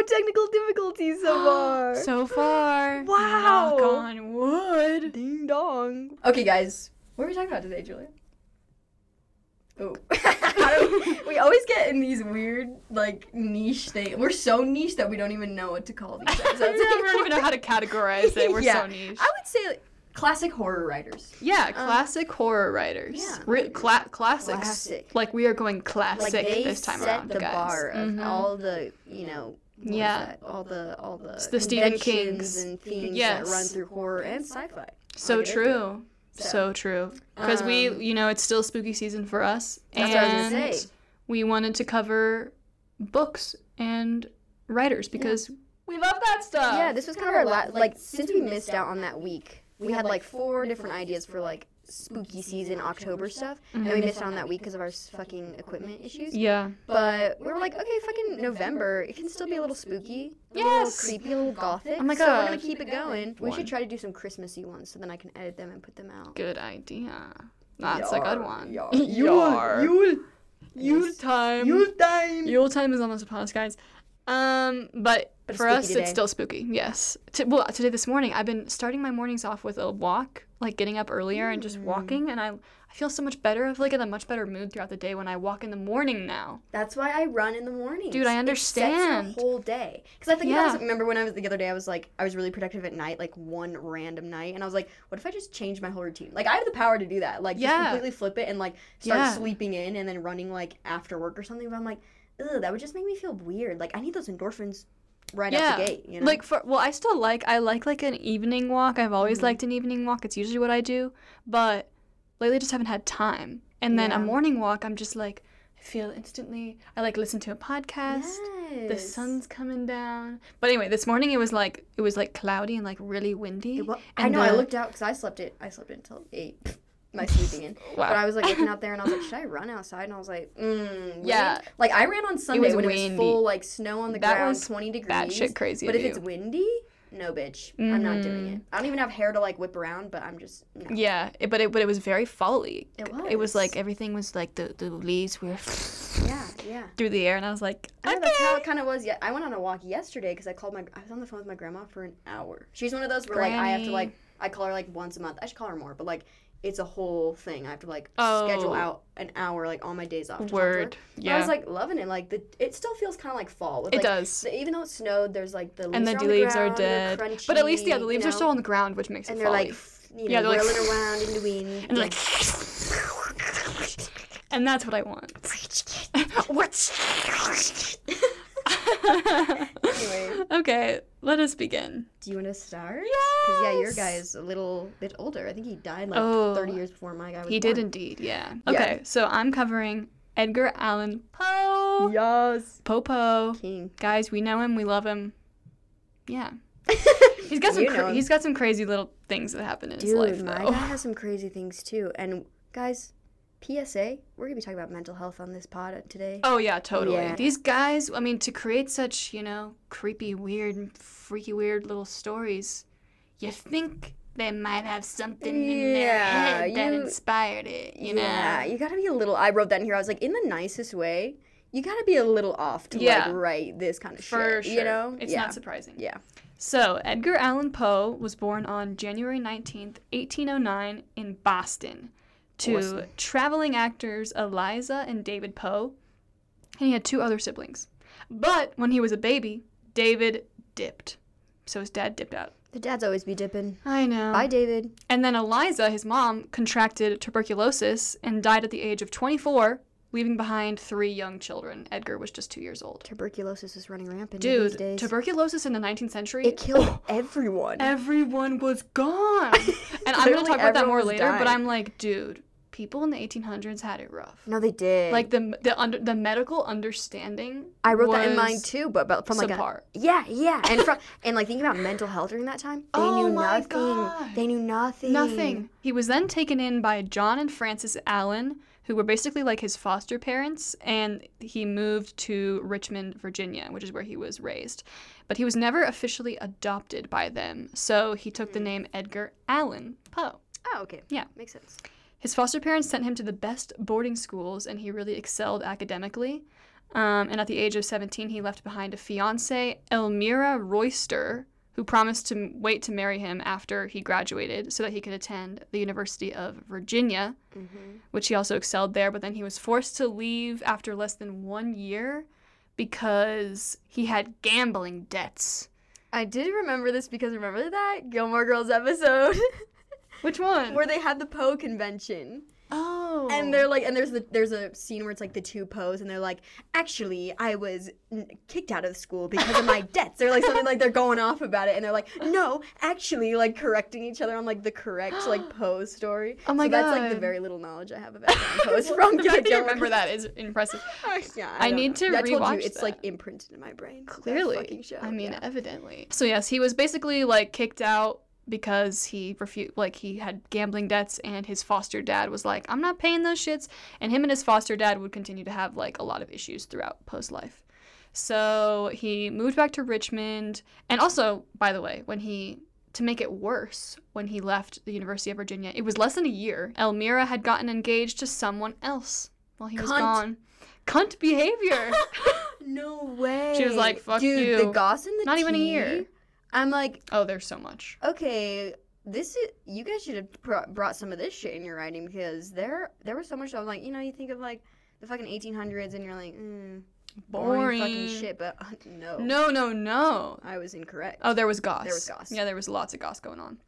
no technical difficulties so far. so far. Wow. Knock on wood. Ding dong. Okay, guys, what are we talking about today, Julia? Oh, we, we always get in these weird, like niche things. We're so niche that we don't even know what to call these episodes. we don't even know how to categorize it. We're Yeah. so niche. I would say like, classic horror writers. Yeah, classic horror writers. yeah. Re- cla- classics. Classic. Like we are going classic Like this time set around, the guys. bar of Mhm. all the, you know. Yeah. all the all the the Stephen Kings. and themes Yes. that run through horror and sci-fi. So I'll get into it. true. So, So true. Because we, um, you know, it's still spooky season for us. That's and what I was gonna say. we wanted to cover books and writers because we love that stuff. Yeah, this was kind of our last. Like, since we missed out on that week, we had like four different ideas for like spooky season October stuff, and we missed out on that week because of our fucking equipment issues. Yeah. But we were like, okay, fucking November, it can still be a little spooky, a little creepy, a little gothic. Oh my So we're gonna keep it going. We should try to do some Christmassy ones so then I can edit them and put them out. Good idea. That's a good one. yar, Yar. Yule, Yule time. Yule time. Yule time is almost upon us, guys. Um, but, But for us, today. it's still spooky. Yes. T- well, today this morning, I've been starting my mornings off with a walk, like getting up earlier and Mm. just walking, and I, I feel so much better. I feel like in a much better mood throughout the day when I walk in the morning now. That's why I run in the morning. Dude, I It sets understand. the whole day. Because I think Yeah. I was, remember when I was the other day, I was like, I was really productive at night, like one random night, and I was like, what if I just change my whole routine? Like I have the power to do that, like just Yeah. completely flip it and like start Yeah. sleeping in and then running like after work or something. But I'm like, ugh, that would just make me feel weird. Like I need those endorphins right out the gate. You know? Like for well, I still like I like like an evening walk. I've always Mhm. liked an evening walk. It's usually what I do, but lately I just haven't had time. And then Yeah. a morning walk, I'm just like I feel instantly. I like listen to a podcast. Yes. The sun's coming down. But anyway, this morning it was like it was like cloudy and like really windy. It wa- I know. I looked out because I slept it. I slept it until eight. My sleeping in. Wow. But I was like looking out there and I was like, should I run outside? And I was like, mm, Yeah. Like I ran on Sunday was when it was full like snow on the That ground, was 20 degrees. That shit crazy. But if it's windy, no bitch. I'm not doing Mhm. it. I don't even have hair to like whip around, but I'm just no. yeah, it, but it but it was very folly. It was It was like everything was like the the leaves were Yeah, yeah. through the air, and I was like, I know okay. that's how it kind of was. Yeah, I went on a walk yesterday because I called my. I was on the phone with my grandma for an hour. She's one of those where like I have to like I call her like once a month. I should call her more, but like it's a whole thing. I have to like Oh. schedule out an hour like on my days off. to talk to her. Word. But Yeah. I was like loving it. Like the it still feels kind of like fall. With, it like, does. the- even though it snowed, there's like the leaves and the are leaves are ground, they're dead. But at least yeah, the leaves you are still on the ground, which makes and it And they're like f- you know Yeah, they're like- whirling around in the wind. and like, and that's what I want. What's. Anyway. Okay, let us begin. Do you want to start? Yes. Yeah, your guy is a little bit older. I think he died like Oh. 30 years before my guy was He born. did indeed, yeah. Yeah. Okay, so I'm covering Edgar Allan Poe. Yes. Popo. King. Guys, we know him, we love him. Yeah. He's got some cra- he's got some crazy little things that happen in his life. Dude, my guy has some crazy things too. And guys, PSA, we're gonna be talking about mental health on this pod today. Oh yeah, totally. Yeah. These guys, I mean, to create such, you know, creepy, weird, freaky, weird little stories, you think they might have something in their Yeah, head that you- inspired it, you know? yeah, you gotta be a little. I wrote that in here. I was like, in the nicest way, you gotta be a little off to Yeah. like write this kind of For shit. sure. You know, It's yeah. not surprising. Yeah. So, Edgar Allan Poe was born on January 19th, 1809, in Boston to Awesome. traveling actors Eliza and David Poe. And he had two other siblings. But when he was a baby, David dipped. So his dad dipped out. The dads always be dipping. I know. Bye, David. And then Eliza, his mom, contracted tuberculosis and died at the age of 24, leaving behind three young children. Edgar was just two years old. Tuberculosis is running rampant these Dude, days. tuberculosis in the 19th century. it killed oh, everyone. everyone was gone. and I'm going to talk about that more later, but. I'm like, dude, people in the 1800s had it rough. no, they did. Like the the under, the medical understanding. I wrote that in mine too, but, but from like a yeah, yeah, and from and like thinking about mental health during that time, they Oh knew my nothing. God. They knew nothing. Nothing. He was then taken in by John and Frances Allan, who were basically like his foster parents, and he moved to Richmond, Virginia, which is where he was raised. But he was never officially adopted by them, so he took Hmm. the name Edgar Allan Poe. Oh, okay. Yeah. makes sense. His foster parents sent him to the best boarding schools, and he really excelled academically. Um, and at the age of 17, he left behind a fiancee, Elmira Royster, who promised to m- wait to marry him after he graduated so that he could attend the University of Virginia, Mm-hmm. which he also excelled there. But then he was forced to leave after less than one year because he had gambling debts. I did remember this because remember that Gilmore Girls episode Which one? where they had the Poe convention. oh. And they're like, and there's the there's a scene where it's like the two Poes, and they're like, actually, I was n- kicked out of school because of my debts. They're like something like they're going off about it, and they're like, no, actually, like correcting each other on like the correct like Poe story. Oh my so That's like the very little knowledge I have about Poe's from the fact that you Gilmore remember that is impressive. Oh, yeah, I don't need know. to Yeah, I told you, rewatch it's like imprinted in my brain. Clearly. I mean, yeah. evidently. So yes, he was basically like kicked out because he refused like he had gambling debts and his foster dad was like, "I'm not paying those shits." And him and his foster dad would continue to have like a lot of issues throughout Poe's life So he moved back to Richmond and also, by the way, when he to make it worse, when he left the University of Virginia, it was less than a year. Elmira had gotten engaged to someone else while he was Cunt. gone. Cunt behavior. no way. She was like, "Fuck Dude, you." the goss and the Not even a year. I'm like, oh, there's so much. okay, this is you guys should have brought, brought some of this shit in your writing because there there was so much. I was like, you know, you think of like the fucking 1800s and you're like, mm, boring, fucking shit, but uh, no, No, no, no. I was incorrect. Oh, there was goss. There was goss. Yeah, there was lots of goss going on.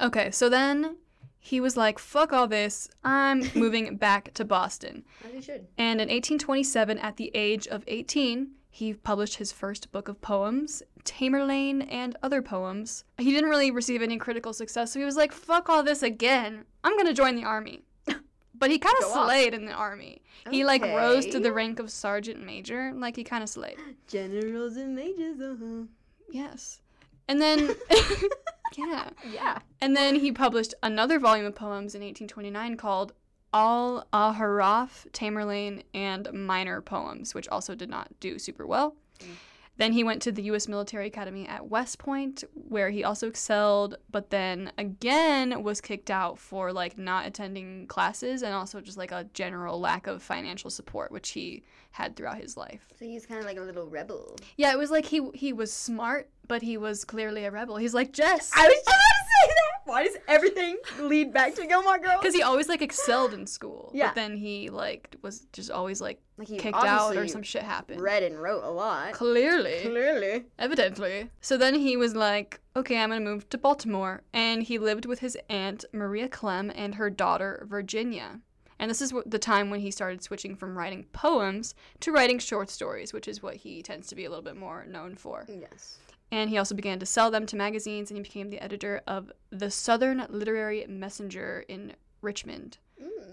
Okay, so then he was like, fuck all this. I'm moving back to Boston. As you should. And in 1827, at the age of 18, he published his first book of poems, Tamerlane and Other Poems. He didn't really receive any critical success, so he was like, fuck all this again. I'm gonna join the army. But he kind of Go off. slayed in the army. He like rose to the rank of sergeant major. Like he kind of slayed. Generals and majors, uh-huh. Yes. And then, yeah. Yeah. And then he published another volume of poems in 1829 called Al Aaraaf, Tamerlane, and Minor Poems, which also did not do super well. Then he went to the U.S. Military Academy at West Point, where he also excelled, but then again was kicked out for like not attending classes and also just like a general lack of financial support, which he had throughout his life. So he's kind of like a little rebel. Yeah, it was like he he was smart, but he was clearly a rebel. He's like Jess. I was just about to say that. Why does everything lead back to Gilmore Girls? Because he always like excelled in school. Yeah. But then he like was just always like like kicked out or some shit happened. read and wrote a lot. Clearly. Clearly. Evidently. So then he was like, okay, I'm going to move to Baltimore. And he lived with his aunt, Maria Clemm, and her daughter, Virginia. And this is the time when he started switching from writing poems to writing short stories, which is what he tends to be a little bit more known for. Yes. And he also began to sell them to magazines, and he became the editor of the Southern Literary Messenger in Richmond.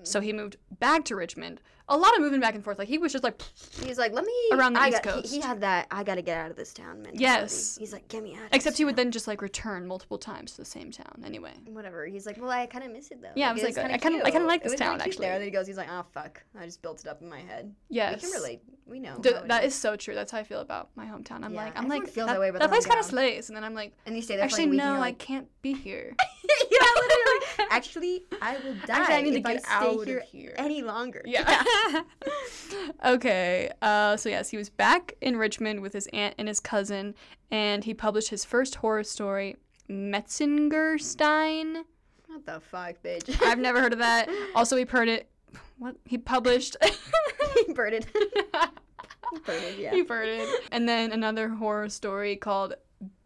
So he moved back to Richmond. A lot of moving back and forth. Like he was just like, He's like, let me Around the I East got, he- Coast. He, had that. I gotta get out of this town mentality. Yes. He's like, get me out. Except he would town." then just like return multiple times to the same town. Anyway. Whatever. He's like, well, I kind of miss it though. Yeah, I was like, I kinda- I kinda like It this town, cute There. And then he goes, he's like, oh fuck, I just built it up in my head. Yes. We can relate. We know. It that is so true. That's how I feel about my hometown. I'm Yeah, like, I'm like, feels that, that way about that place kind of slays, and then I'm like, And you stay there actually, for like a week no, I can't be here. Actually, I will die Actually, I need to if I get stay out here, here. any longer. Yeah. okay. Uh, so yes, he was back in Richmond with his aunt and his cousin, and he published his first horror story, Metzengerstein. What the fuck, bitch? I've never heard of that. Also, he heard it. What he published. he birded. he birded, yeah. He birded. And then another horror story called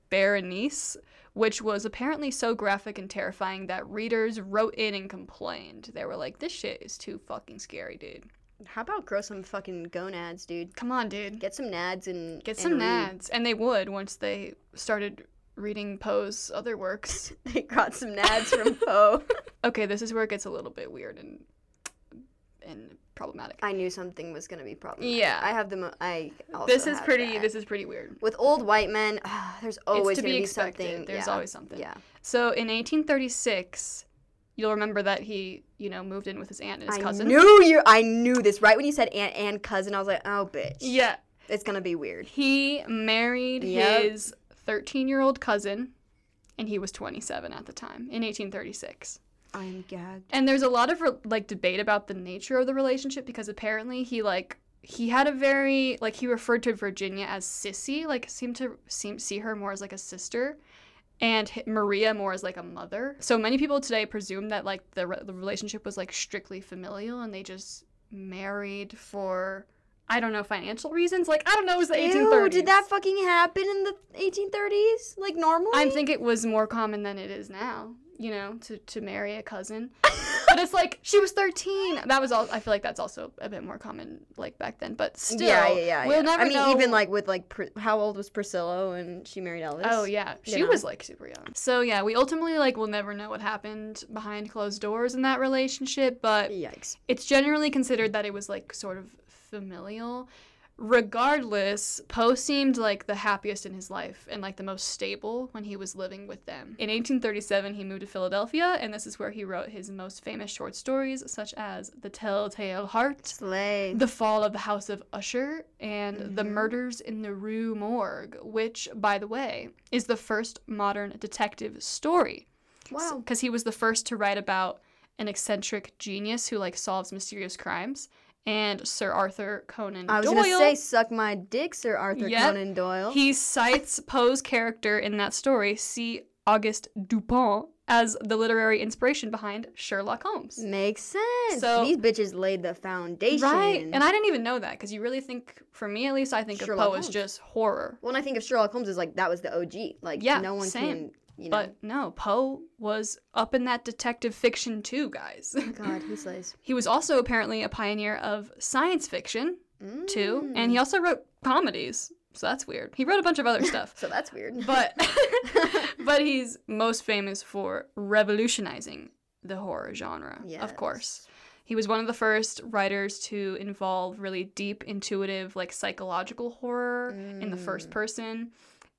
Berenice, which was apparently so graphic and terrifying that readers wrote in and complained. They were like, "This shit is too fucking scary, dude. How about grow some fucking gonads, dude? Come on, dude. Get some nads and Get and some read. nads. And they would once they started reading Poe's other works. They got some nads from Poe. Okay, this is where it gets a little bit weird and and problematic. I knew something was gonna be problematic. Yeah. I have the. Mo- I. Also This is pretty that. this is pretty weird. With old white men, there's always to gonna be be, something. There's yeah. always something. Yeah. So in 1836, you'll remember that he, you know, moved in with his aunt and his I cousin. I knew you. I knew this right when you said aunt and cousin. I was like, oh, bitch. Yeah. It's gonna be weird. He married Yep. his 13 year old cousin, and he was 27 at the time in 1836. I'm gagged. And there's a lot of re- like debate about the nature of the relationship because apparently he like he had a very like he referred to Virginia as sissy, like seemed to seem see her more as like a sister, and Maria more as like a mother. So many people today presume that like the re- the relationship was like strictly familial, and they just married for I don't know financial reasons. Like I don't know, it was the 1830s. Did that fucking happen in the 1830s? Like normally? I think it was more common than it is now. You know, to to marry a cousin. but it's like she was 13. That was all. I feel like that's also a bit more common like back then. But still, yeah, yeah, yeah. we'll yeah. never I mean, know. even like with like, Pr- how old was Priscilla when she married Elvis? Oh yeah, you she know. was like super young. So yeah, we ultimately like will never know what happened behind closed doors in that relationship, but Yikes. it's generally considered that it was like sort of familial. Regardless, Poe seemed like the happiest in his life and like the most stable when he was living with them. In 1837, he moved to Philadelphia, and this is where he wrote his most famous short stories, such as The Telltale Heart, Slay. The Fall of the House of Usher, and The Mhm. Murders in the Rue Morgue, which, by the way, is the first modern detective story Wow. because he was the first to write about an eccentric genius who like solves mysterious crimes and sir arthur conan Doyle. I was doyle gonna say, suck my dick, Sir Arthur Yep. Conan Doyle. he cites poe's character in that story c auguste dupont as the literary inspiration behind sherlock holmes Makes sense. So- These bitches laid the foundation. right and i didn't even know that because you really think for me at least i think Sherlock of poe as just horror when I think of Sherlock Holmes, is like that was the OG. Like, Yeah, no one same. can, you know. but no poe was up in that detective fiction too guys God, he slays. he was also apparently a pioneer of science fiction too, and he Mm. also wrote comedies. So that's weird. He wrote a bunch of other stuff. So that's weird. but but he's most famous for revolutionizing the horror genre, of course. He was one of the first writers to involve really deep, intuitive, like psychological horror in the first Mm. person.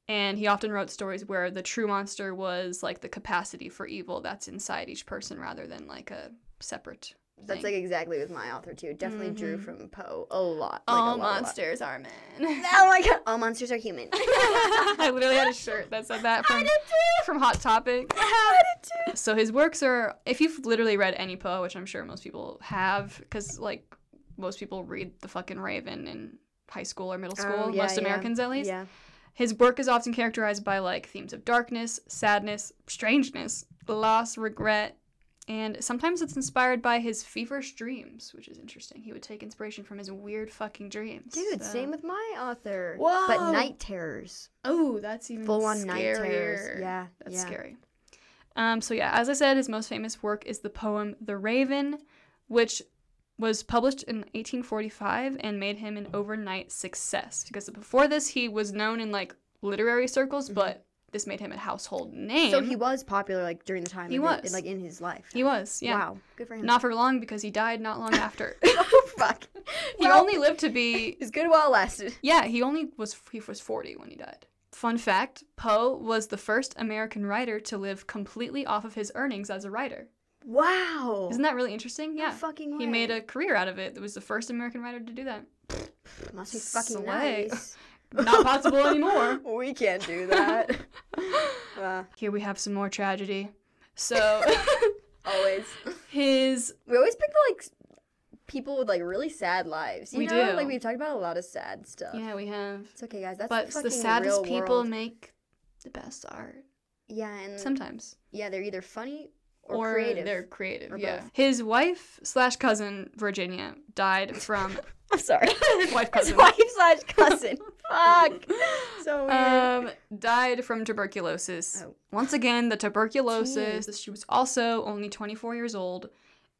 And he often wrote stories where the true monster was like the capacity for evil that's inside each person rather than like a separate That's like exactly with my author too. Definitely drew Mhm. from Poe a lot. like, all a lot. monsters are men. Oh my god! All monsters are human. I literally had a shirt that said that from, from Hot Topic. So his works are, if you've literally read any Poe, which I'm sure most people have, because like most people read the fucking Raven in high school or middle school, Oh, yeah, most yeah. Americans at least. Yeah. His work is often characterized by like themes of darkness, sadness, strangeness, loss, regret, and sometimes it's inspired by his feverish dreams, which is interesting. He would take inspiration from his weird fucking dreams. Dude, So- same with my author. Whoa. But night terrors. Oh, that's even Full on night terrors. Yeah. That's yeah. scary. Um, so yeah, as I said, his most famous work is the poem "The Raven," which was published in 1845 and made him an overnight success. Because before this, he was known in like literary circles, but this made him a household name. Mm-hmm. So he was popular like during the time. He it- was. like in his life. He was, yeah. Wow. Good for him. Not for long because he died not long after. oh fuck. he Well, only lived to be It's good while lasted. Yeah, he only was he was 40 when he died. Fun fact, Poe was the first American writer to live completely off of his earnings as a writer. Wow. Isn't that really interesting? No Yeah. fucking He made a career out of it. It was the first American writer to do that. Must be fucking Slay. nice. Not possible anymore. we can't do that. uh, Here we have some more tragedy. So always. his We always pick the like people with like really sad lives. You We know? do. Like we've talked about a lot of sad stuff. yeah, we have It's okay, guys. That's but the, the saddest people world. make the best art. Yeah, and Sometimes. yeah, they're either funny or, Or, creative. they're creative. Or yeah. both. His wife slash cousin Virginia died from I'm sorry. his wife His cousin. wife slash cousin. Fuck. So weird. um, died from tuberculosis. Oh. Once again, the tuberculosis. She was also only 24 years old,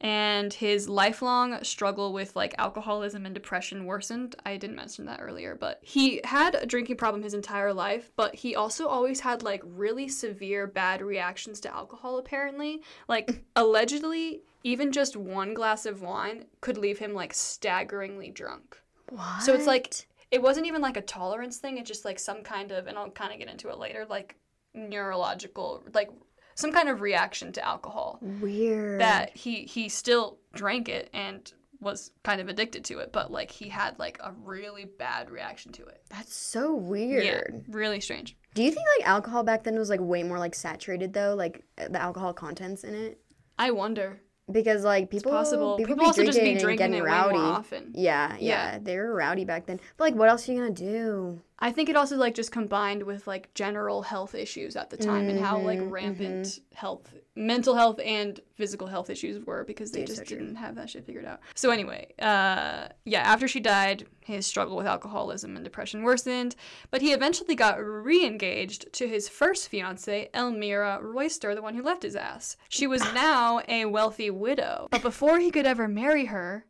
and his lifelong struggle with like alcoholism and depression worsened. I didn't mention that earlier, but he had a drinking problem his entire life, but he also always had like really severe bad reactions to alcohol. Apparently, like allegedly, even just one glass of wine could leave him like staggeringly drunk. what? So it's like it wasn't even like a tolerance thing. It's just like some kind of, and I'll kind of get into it later, like neurological, like some kind of reaction to alcohol weird. that he he still drank it and was kind of addicted to it, but like he had like a really bad reaction to it. That's so weird. Yeah, really strange. Do you think like alcohol back then was like way more like saturated though, like uh, the alcohol contents in it? I wonder. because like It's people possible. people, People, be also just be drinking and getting rowdy. more often. Yeah, Yeah. yeah, they were rowdy back then. But like, what else are you gonna do? I think it also like just combined with like general health issues at the time and how like Mhm, rampant health, mental health and physical health issues were because they Dude, just so didn't have that shit figured out. So anyway, uh, yeah, after she died, his struggle with alcoholism and depression worsened, but he eventually got re-engaged to his first fiancee, Elmira Royster, the one who left his ass. She was now a wealthy widow, but before he could ever marry her,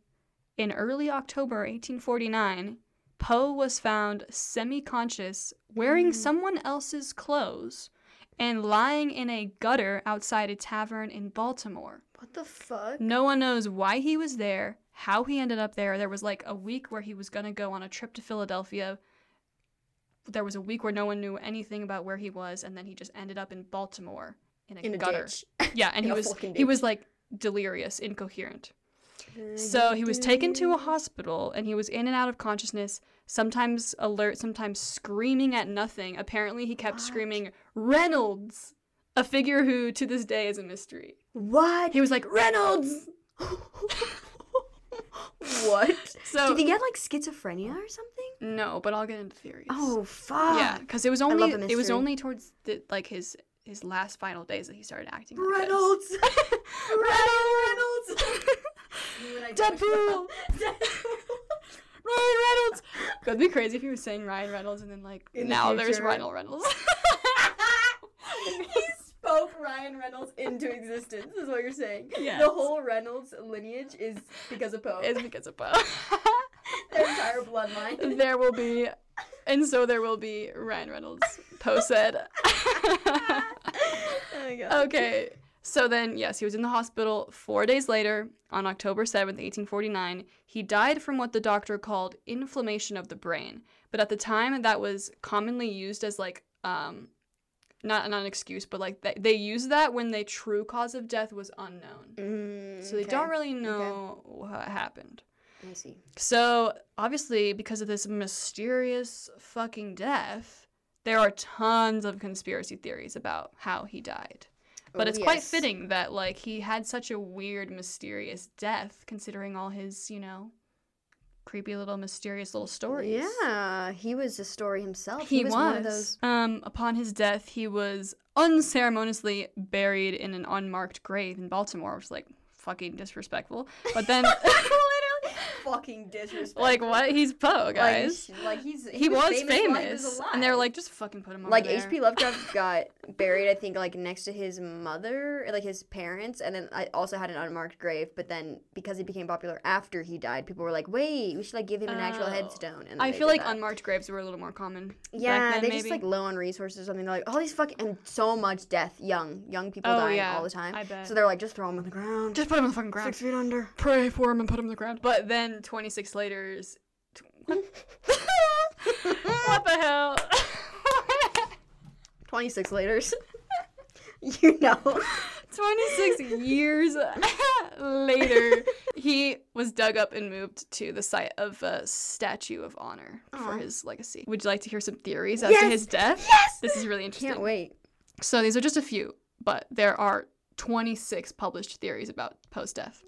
in early October 1849, Poe was found semi conscious, wearing mm. someone else's clothes, and lying in a gutter outside a tavern in Baltimore. What the fuck? No one knows why he was there, how he ended up there. There was like a week where he was going to go on a trip to Philadelphia. There was a week where no one knew anything about where he was, and then he just ended up in Baltimore in a In a gutter. ditch. Yeah, and he was he was like delirious, incoherent. So he was taken to a hospital and he was in and out of consciousness, sometimes alert, sometimes screaming at nothing. Apparently, he kept What? screaming, Reynolds! A figure who to this day is a mystery. What? He was like, Reynolds! what? So, think he had like schizophrenia or something? no, but I'll get into theories. Oh fuck. yeah, because it was only it was only towards the, like his his last final days that he started acting. like this. Reynolds. Reynolds. Deadpool! Ryan Reynolds. That'd be crazy if he was saying Ryan Reynolds and then like In the now there's. Ryan Reynolds. he spoke Ryan Reynolds into existence. Is what you're saying. Yes. The whole Reynolds lineage is because of Poe. is because of Poe. Their entire bloodline. there will be, and so there will be Ryan Reynolds. Poe said. oh my god. okay, so then yes, he was in the hospital. Four days later, on October seventh, eighteen forty nine, he died from what the doctor called inflammation of the brain. But at the time, that was commonly used as like um. Not, not an excuse, but like they, they used that when the true cause of death was unknown. Mm, So they okay. don't really know what happened. I see. So, obviously, because of this mysterious fucking death, there are tons of conspiracy theories about how he died. But Oh, it's quite fitting that, like, he had such a weird, mysterious death, considering all his, you know, creepy little mysterious little stories. Yeah, he was a story himself. He, was. one of those. Um, upon his death, he was unceremoniously buried in an unmarked grave in Baltimore, which is like fucking disrespectful. But then, fucking disrespectful. like, what? He's Poe, guys. Like, like he's he, was, famous, while he was and they were like, just fucking put him like. H.P. Lovecraft got buried, I think, like next to his mother, like his parents, and then I also had an unmarked grave. But then because he became popular after he died, people were like, "Wait, we should like give him an actual Oh. headstone." And I feel like that. unmarked graves were a little more common. yeah, then, they maybe. just like low on resources or something. They're like, all these fucking and so much death, young, young people Oh, dying yeah, all the time. I bet. So they're like, just throw him on the ground, just put him on the fucking ground. six feet under. Pray for him and put him on the ground. But then 26 later, is- what the hell? Twenty six laters. you know. 26 years later, he was dug up and moved to the site of a statue of honor for his legacy. Would you like to hear some theories as to his death? Yes. This is really interesting. Can't wait. So these are just a few, but there are 26 published theories about Poe's death.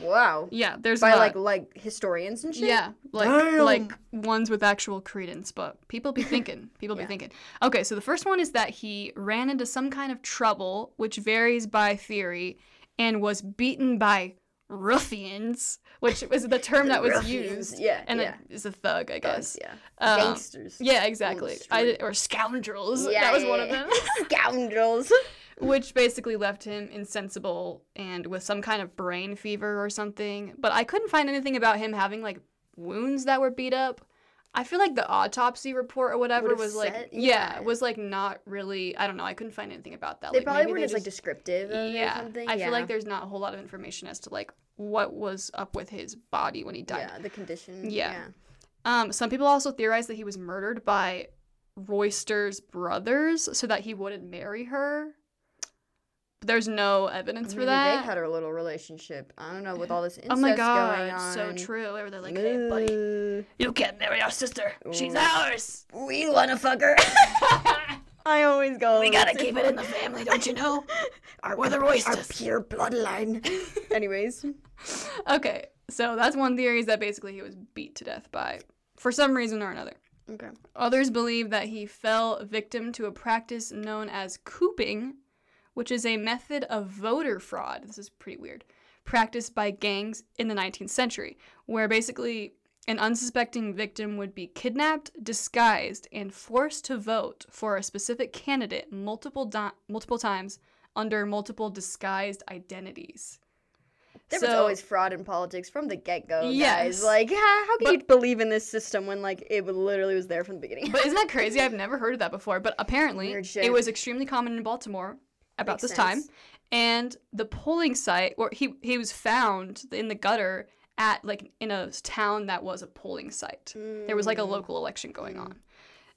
Wow. Yeah, there's By uh, like like historians and shit. yeah, like Damn. like ones with actual credence, but people be thinking, people be thinking. Okay, so the first one is that he ran into some kind of trouble, which varies by theory, and was beaten by ruffians, which was the term that was Ruffians, used. yeah, and yeah. it is a thug, I guess. Thugs, yeah. Um, Gangsters. Yeah, exactly. I, or scoundrels. Yeah, that was yeah, one of them. Scoundrels. which basically left him insensible and with some kind of brain fever or something. But I couldn't find anything about him having like wounds that were beat up. I feel like the autopsy report or whatever was like said- yeah. yeah. was like not really I don't know, I couldn't find anything about that. They like, probably weren't they as like descriptive yeah. I yeah. feel like there's not a whole lot of information as to like what was up with his body when he died. yeah, the condition. Yeah. Yeah. Um, some people also theorize that he was murdered by Royster's brothers so that he wouldn't marry her. There's no evidence for that. They had a little relationship. I don't know with all this incest oh my going god, on. so true. They were like, hey, buddy, you can't marry our sister. She's Ooh. ours. We wanna fuck her. I always go. We gotta keep it in the family, don't you know? Our, We're the our Roysters. pure bloodline. Anyways, Okay, so that's one theory is that basically he was beat to death by, for some reason or another. okay. Others believe that he fell victim to a practice known as cooping, which is a method of voter fraud. This is pretty weird. Practiced by gangs in the 19th century, where basically an unsuspecting victim would be kidnapped, disguised, and forced to vote for a specific candidate multiple di- multiple times under multiple disguised identities. There was always fraud in politics from the get go, Yes. guys. Like, how, how can But- you believe in this system when like it literally was there from the beginning? But isn't that crazy? I've never heard of that before. But apparently, it was extremely common in Baltimore about this time. And the polling site, or he he was found in the gutter at like in a town that was a polling site. There was like a Mm. local election going on.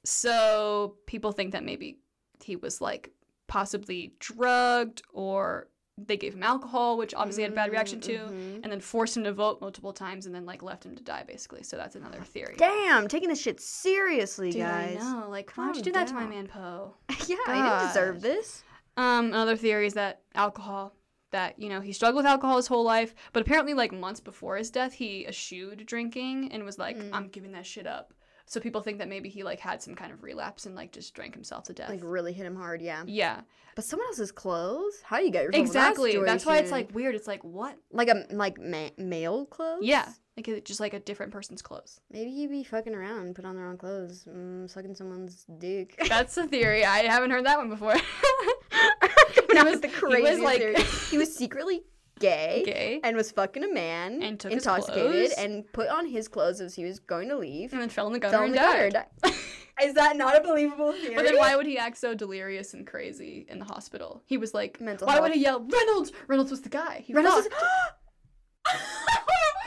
So people think that maybe he was like possibly drugged or they gave him alcohol, which obviously had a bad reaction to, Mhm. and then forced him to vote multiple times and then like left him to die basically. So that's another theory. Damn, taking this shit seriously, Dude, guys. I know. Like, why would you do that to my man Poe? yeah, I didn't deserve this. Um, another theory is that alcohol. That you know he struggled with alcohol his whole life, but apparently like months before his death, he eschewed drinking and was like, Mm. "I'm giving that shit up." So people think that maybe he like had some kind of relapse and like just drank himself to death. Like really hit him hard, yeah. yeah, But someone else's clothes? How do you get your in that exactly. That's why it's like weird. It's like what? like a like ma- male clothes. Yeah, like just like a different person's clothes. Maybe he'd be fucking around, and put on the wrong clothes, mm, sucking someone's dick. That's a theory. I haven't heard that one before. That was- the he was, craziest like- theory. he was secretly gay. Gay. And was fucking a man, And took intoxicated, and put on his clothes as he was going to leave. and then fell in the gutter and the died. gutter. di- Is that not a believable theory? But then why would he act so delirious and crazy in the hospital? He was like, Mental why would he yell, Reynolds? Reynolds was the guy. He Reynolds fucked."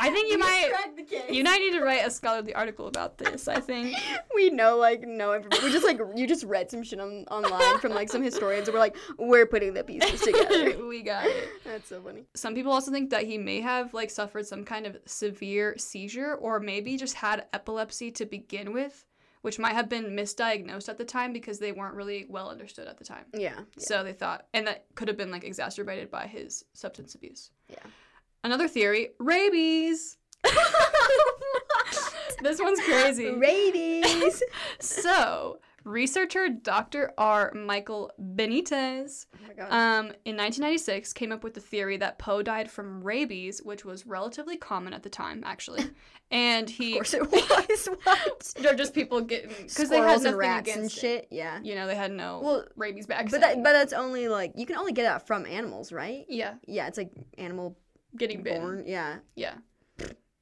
I think you might- cracked the case. You might need to write a scholarly article about this, I think. we know like no information. We just like you just read some shit on, online from like some historians, and we're like, we're putting the pieces together. we got it. That's so funny. Some people also think that he may have like suffered some kind of severe seizure or maybe just had epilepsy to begin with, which might have been misdiagnosed at the time because they weren't really well understood at the time. Yeah. So they thought, and that could have been like exacerbated by his substance abuse. Yeah. Another theory rabies. this one's crazy. Rabies. so, researcher Dr. R. Michael Benitez oh um, in 1996 came up with the theory that Poe died from rabies, which was relatively common at the time, actually. And he. of course it was. what? Or just people getting. Because they had nothing and rats against and it. shit. Yeah. You know, they had no Well, rabies vaccine. But that, but that's only like you can only get that from animals, right? yeah, Yeah, it's like animal getting bitten. born. Yeah, Yeah.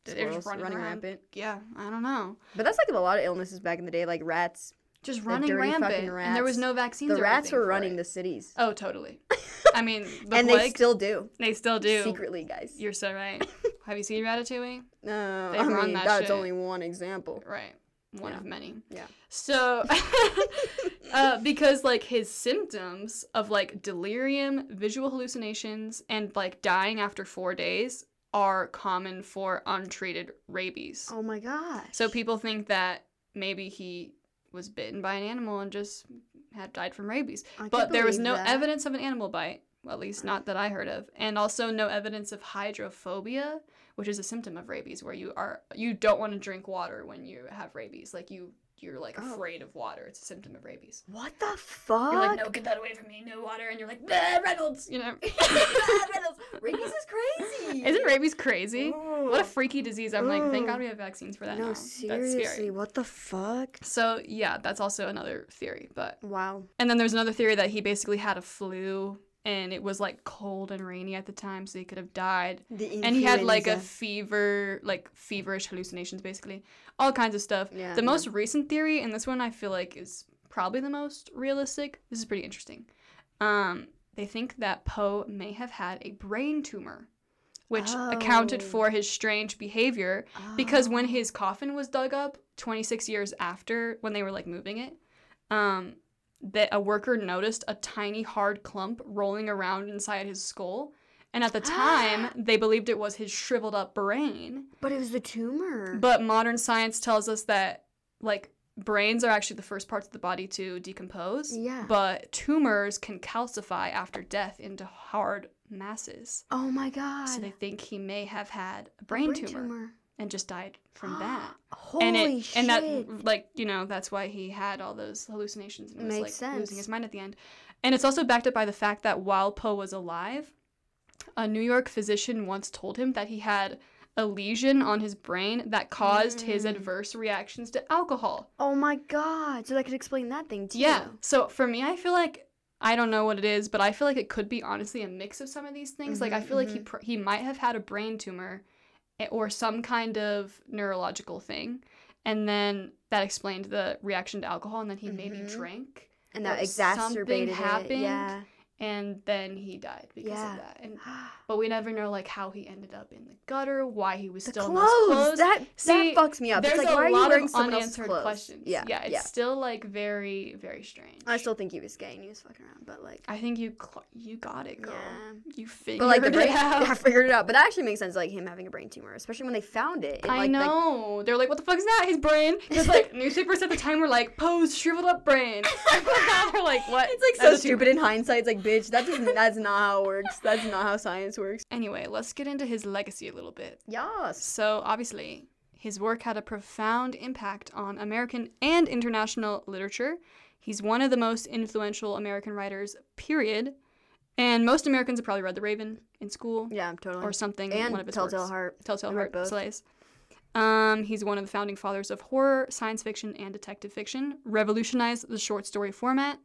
They're just running, running rampant. Yeah, I don't know. But that's like a lot of illnesses back in the day, like rats. Just running rampant, and there was no vaccines. The rats were running the cities, Oh, totally. I mean, the and plague. they still do they still do. secretly, guys. You're so right. Have you seen Ratatouille? No, They I mean that that's shit. only one example. Right. One Yeah. of many. Yeah. So, uh, because like his symptoms of like delirium, visual hallucinations, and like dying after four days are common for untreated rabies. Oh my gosh. So people think that maybe he was bitten by an animal and just had died from rabies. I But there was no that. evidence of an animal bite, well, at least not that I heard of, and also no evidence of hydrophobia, which is a symptom of rabies where you are you don't want to drink water when you have rabies. Like you you're like Oh. afraid of water. It's a symptom of rabies. What the fuck? You're like, no, get that away from me, no water, and you're like, "Bah, Reynolds, you know. Reynolds. rabies is crazy. Isn't rabies crazy? What a freaky disease. I'm like, thank God we have vaccines for that No, now. seriously, what the fuck? So yeah, that's also another theory. But Wow. and then there's another theory that he basically had a flu and it was like cold and rainy at the time, so he could have died. The And he had like a fever, like feverish hallucinations, basically, all kinds of stuff. Yeah, the no. most recent theory, and this one I feel like is probably the most realistic. This is pretty interesting. Um, they think that Poe may have had a brain tumor, which accounted Oh. for his strange behavior because when Oh. his coffin was dug up 26 years after when they were like moving it um that a worker noticed a tiny hard clump rolling around inside his skull and at the time ah. they believed it was his shriveled up brain But it was the tumor. but modern science tells us that like brains are actually the first parts of the body to decompose. Yeah. But tumors can calcify after death into hard masses. Oh my god. So they think he may have had a brain, tumor, and just died from that. Holy and it shit. and that like you know that's why he had all those hallucinations and was Makes like sense. losing his mind at the end. And it's also backed up by the fact that while Poe was alive, a New York physician once told him that he had a lesion on his brain that caused his Mm. adverse reactions to alcohol. oh my god. So that could explain that thing too. Yeah. So for me, I feel like I don't know what it is, but I feel like it could be honestly a mix of some of these things. like I Mhm, feel like he pr- he might have had a brain tumor or some kind of neurological thing, and then that explained the reaction to alcohol, and then he maybe Mhm. drank, And that exacerbated something happened. it. Yeah. And then he died because Yeah. of that. And but we never know like how he ended up in the gutter, why he was The still clothes. in those clothes. That See, that fucks me up. There's It's like a why are lot you wearing of unanswered questions. Yeah. yeah, it's yeah. still like very, very strange. I still think he was gay and he was fucking around, but like I think you cl- you got it, girl. Yeah. You figured But like the it brain, out. I figured it out. But that actually makes sense, like him having a brain tumor, especially when they found it. It, I like, like- know. They're like, what the fuck is that? His brain. Because like newspapers at the time were like, Poe's shriveled up brain. They're like, what? it's like That's so stupid in hindsight. It's like, bitch, that doesn't. That's not how it works. That's not how science works. Anyway, let's get into his legacy a little bit. Yes. So obviously, his work had a profound impact on American and international literature. He's one of the most influential American writers. Period. And most Americans have probably read The Raven in school Yeah, totally. or something. and one of his Telltale works. Heart. Telltale I Heart both. Slays. Um, he's one of the founding fathers of horror, science fiction, and detective fiction. Revolutionized the short story format,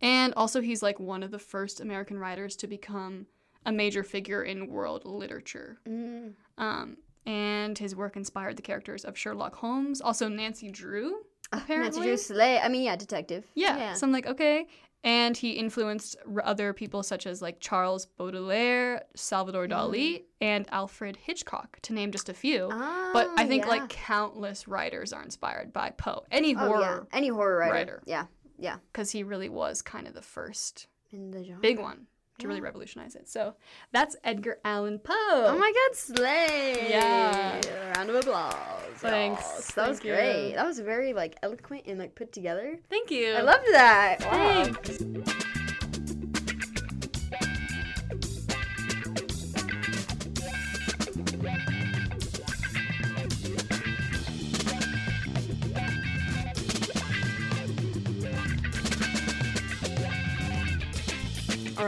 and also he's like one of the first American writers to become a major figure in world literature. Mm. Um, and his work inspired the characters of Sherlock Holmes, also Nancy Drew. Apparently. Nancy Drew Slay. I mean, yeah, detective. Yeah. Yeah. So I'm like, okay. And he influenced r- other people such as like Charles Baudelaire, Salvador Dali, and Alfred Hitchcock, to name just a few. but I Ah, think yeah. like countless writers are inspired by Poe. Any Oh, yeah. horror, Any horror writer. writer. Yeah. Yeah. because he really was kind of the first In the genre. big one to really revolutionize it. So that's Edgar Allan Poe. Oh my God, Slay! Yeah. Round of applause. Thanks. Yes, That was Thank you. great. That was very like eloquent and like put together. Thank you. I loved that. Wow. Thanks.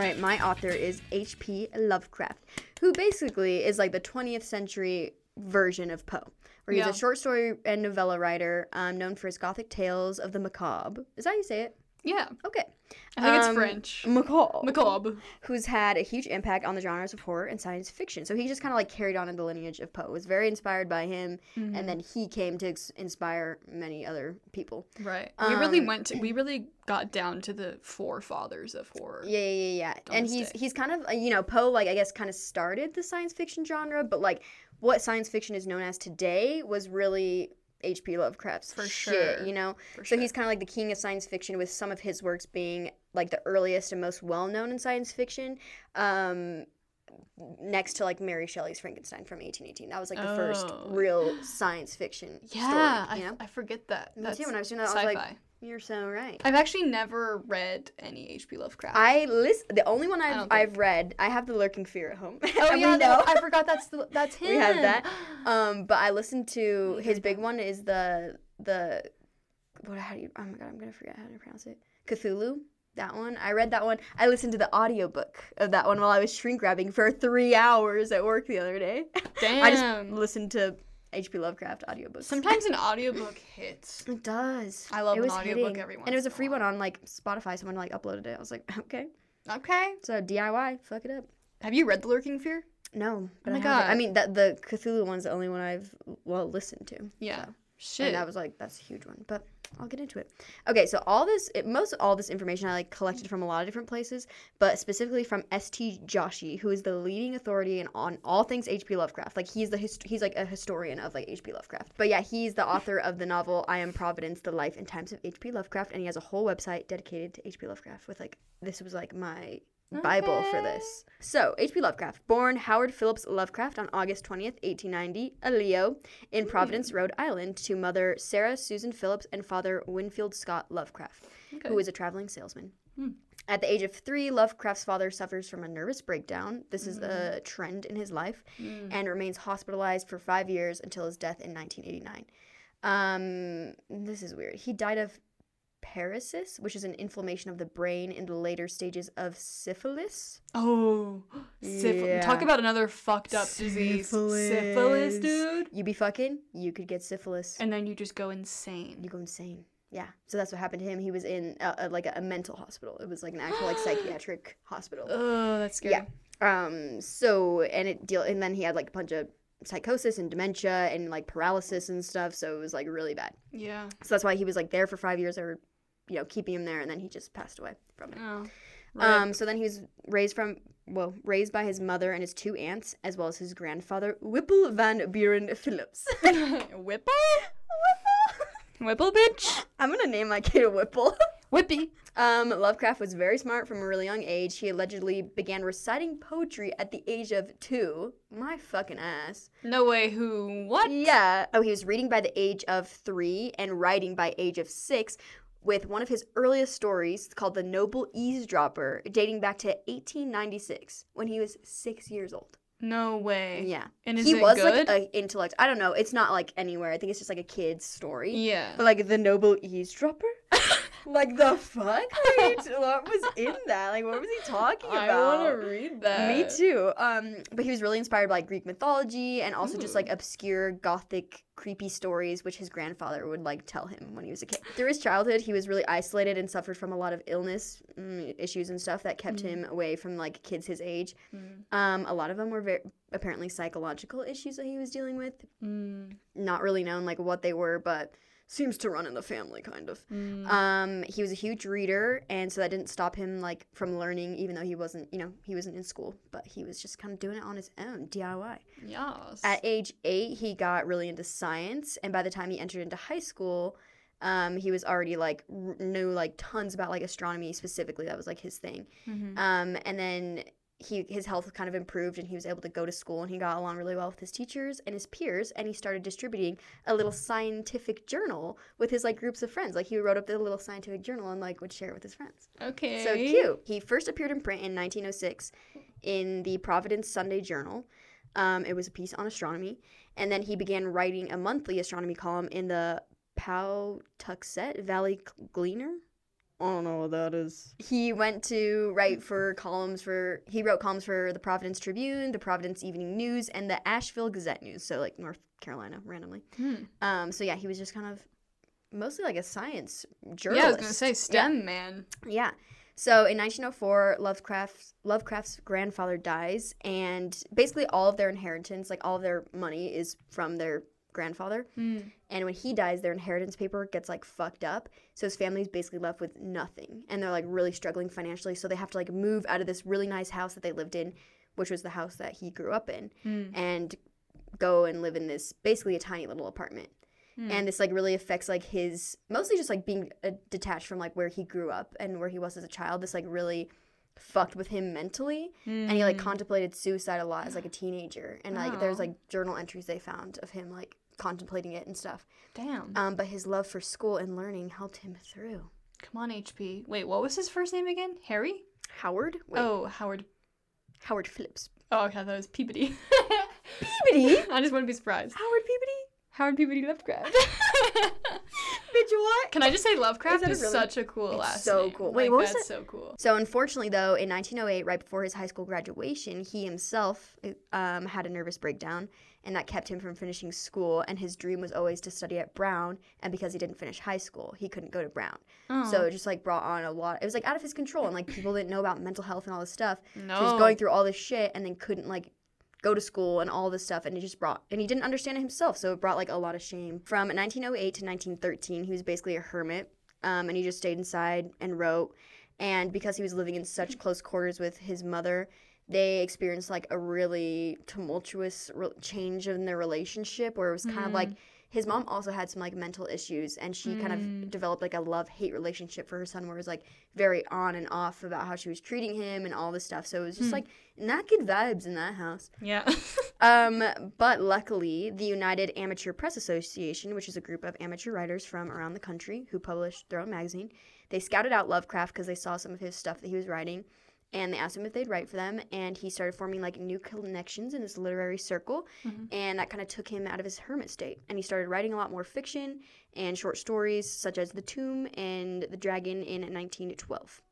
Right, my author is H.P. Lovecraft, who basically is like the 20th century version of Poe, where he's Yeah. a short story and novella writer um, known for his gothic tales of the macabre. Is that how you say it? Yeah, Okay. I think it's Um, French. Macabre. Macabre. who's had a huge impact on the genres of horror and science fiction. So he just kind of like carried on in the lineage of Poe. Was very inspired by him, Mm-hmm. and then he came to ex- inspire many other people. Right. we really Um, went to, we really got down to the forefathers of horror. Yeah, yeah, yeah. yeah. And he's he's kind of uh, you know Poe like I guess kind of started the science fiction genre, but like what science fiction is known as today was really H.P. Lovecraft's For shit, sure. you know. For So sure. he's kind of like the king of science fiction, with some of his works being like the earliest and most well known in science fiction. Um, next to like Mary Shelley's Frankenstein from 1818. That was like the first Oh. real science fiction yeah, story. You I, know, I forget that. Me That's too, when I was doing that, I sci-fi. was like, you're so right. I've actually never read any H.P. Lovecraft. I list the only one I've I've read. I have the Lurking Fear at home. oh yeah, no. I forgot that's the, that's him. We have that. Um, but I listened to Me his big one is the the what how do you oh my god I'm gonna forget how to pronounce it Cthulhu that one I read that one I listened to the audiobook of that one while I was shrink wrapping for three hours at work the other day Damn. I just listened to H.P. Lovecraft audiobooks Sometimes an audiobook hits. it does I love it an audiobook hitting. every and it was a free one on like Spotify someone like uploaded it I was like okay Okay. so DIY fuck it up Have you read The Lurking Fear? no but Oh my I haven't. I mean that the Cthulhu one's the only one I've well listened to Yeah. So. Shit. And I was like, that's a huge one. But I'll get into it. Okay, so all this, it, most all this information I like collected from a lot of different places, but specifically from S.T. Joshi, who is the leading authority in, on all things H.P. Lovecraft. Like he's the hist- he's like a historian of like H.P. Lovecraft. But yeah, he's the author of the novel I Am Providence: The Life and Times of H.P. Lovecraft, and he has a whole website dedicated to H.P. Lovecraft. With like, this was like my Bible for this. So, H.P. Lovecraft, born Howard Phillips Lovecraft on August 20th, 1890, a Leo, in Providence, Rhode Island, to mother Sarah Susan Phillips and father Winfield Scott Lovecraft, Okay. who was a traveling salesman. Hmm. At the age of three, Lovecraft's father suffers from a nervous breakdown. This is a trend in his life Mm. and remains hospitalized for five years until his death in 1989. Um, this is weird. He died of paresis, which is an inflammation of the brain in the later stages of syphilis. Oh, syphilis. Talk about another fucked up disease. Syphilis, Syphilis. dude. You be fucking, you could get syphilis. And then you just go insane. you go insane. Yeah. So that's what happened to him. He was in uh, uh, like a, a mental hospital. It was like an actual like psychiatric hospital. Oh, that's scary. Yeah. Um. So and it deal and then he had like a bunch of psychosis and dementia and like paralysis and stuff. So it was like really bad. Yeah. So that's why he was like there for five years. Were, you know, keeping him there, and then he just passed away from it. Oh. Um. So then he was raised from well raised by his mother and his two aunts as well as his grandfather Whipple Van Buren Phillips. Whipple? Whipple, bitch. I'm gonna name my kid Whipple. Whippy. Um, Lovecraft was very smart from a really young age. He allegedly began reciting poetry at the age of two. My fucking ass. No way. Who? What? Yeah. Oh, he was reading by the age of three and writing by age of six with one of his earliest stories called The Noble Eavesdropper, dating back to 1896 when he was six years old. No way. Yeah. And is he was good? like an intellect. I don't know. It's not like anywhere. I think it's just like a kid's story. yeah. But like The Noble Eavesdropper? like the fuck? Wait, what was in that? Like, what was he talking about? I want to read that. Me too. Um, but he was really inspired by Greek mythology and also just like obscure gothic creepy stories which his grandfather would like tell him when he was a kid. Through his childhood, he was really isolated and suffered from a lot of illness mm, issues and stuff that kept him away from like kids his age. Mm. Um, a lot of them were very apparently psychological issues that he was dealing with. Mm. Not really known like what they were, but seems to run in the family kind of. Mm. Um, he was a huge reader, and so that didn't stop him like from learning, even though he wasn't, you know, he wasn't in school, but he was just kind of doing it on his own, DIY. Yes. At age eight, he got really into science, and by the time he entered into high school, um, he was already like r- knew like tons about like astronomy specifically. That was like his thing. Mhm. Um, and then he his health kind of improved, and he was able to go to school, and he got along really well with his teachers and his peers, and he started distributing a little scientific journal with his like groups of friends. Like he wrote up the little scientific journal and like would share it with his friends. Okay. So cute. He first appeared in print in 1906 in the Providence Sunday Journal. Um, it was a piece on astronomy, and then he began writing a monthly astronomy column in the Pawtuxet Valley Gleaner. I don't know what that is. He went to write for columns for. He wrote columns for the Providence Tribune, the Providence Evening News, and the Asheville Gazette News. So like North Carolina, randomly. Hmm. Um. So yeah, he was just kind of mostly like a science journalist. Yeah. I was gonna say STEM, man. Yeah. So in 1904, Lovecraft's Lovecraft's grandfather dies, and basically all of their inheritance, like all of their money, is from their grandfather. Hmm. And when he dies, their inheritance paperwork gets like fucked up. So his family's basically left with nothing, and they're like really struggling financially. So they have to like move out of this really nice house that they lived in, which was the house that he grew up in, Hmm. and go and live in this basically a tiny little apartment Hmm. and this like really affects like his mostly just like being uh, detached from like where he grew up and where he was as a child this like really fucked with him mentally and he like Hmm. contemplated suicide a lot as like a teenager and like there's like journal entries they found of him like contemplating it and stuff Damn. um but his love for school and learning helped him through Come on, HP. Wait, what was his first name again? Harry? howard wait Oh, Howard. howard phillips Oh, okay, that was Peabody. peabody I just wouldn't be surprised. howard peabody Howard Peabody Lovecraft. bitch what Can I just say Lovecraft Is that is, really- such a cool It's last so name. cool. Wait, Like, what was that's it? so cool. So unfortunately, though, in 1908, right before his high school graduation, he himself um, had a nervous breakdown, and that kept him from finishing school. And his dream was always to study at Brown, and because he didn't finish high school, he couldn't go to Brown. Oh. So it just like brought on a lot. It was like out of his control, and like people didn't know about mental health and all this stuff. no. So he was going through all this shit, and then couldn't like go to school and all this stuff and it just brought and he didn't understand it himself so it brought like a lot of shame from 1908 to 1913 he was basically a hermit um, and he just stayed inside and wrote and because he was living in such close quarters with his mother they experienced like a really tumultuous re- change in their relationship where it was kind of like his mom also had some like mental issues, and she kind Mm. of developed like a love hate relationship for her son, where it was like very on and off about how she was treating him and all this stuff. So it was just Hmm. like not good vibes in that house. Yeah. Um, but luckily, the United Amateur Press Association, which is a group of amateur writers from around the country who publish their own magazine, they scouted out Lovecraft because they saw some of his stuff that he was writing, and they asked him if they'd write for them. And he started forming like new connections in his literary circle, Mhm. and that kind of took him out of his hermit state. And he started writing a lot more fiction and short stories, such as The Tomb and The Dragon in 1912.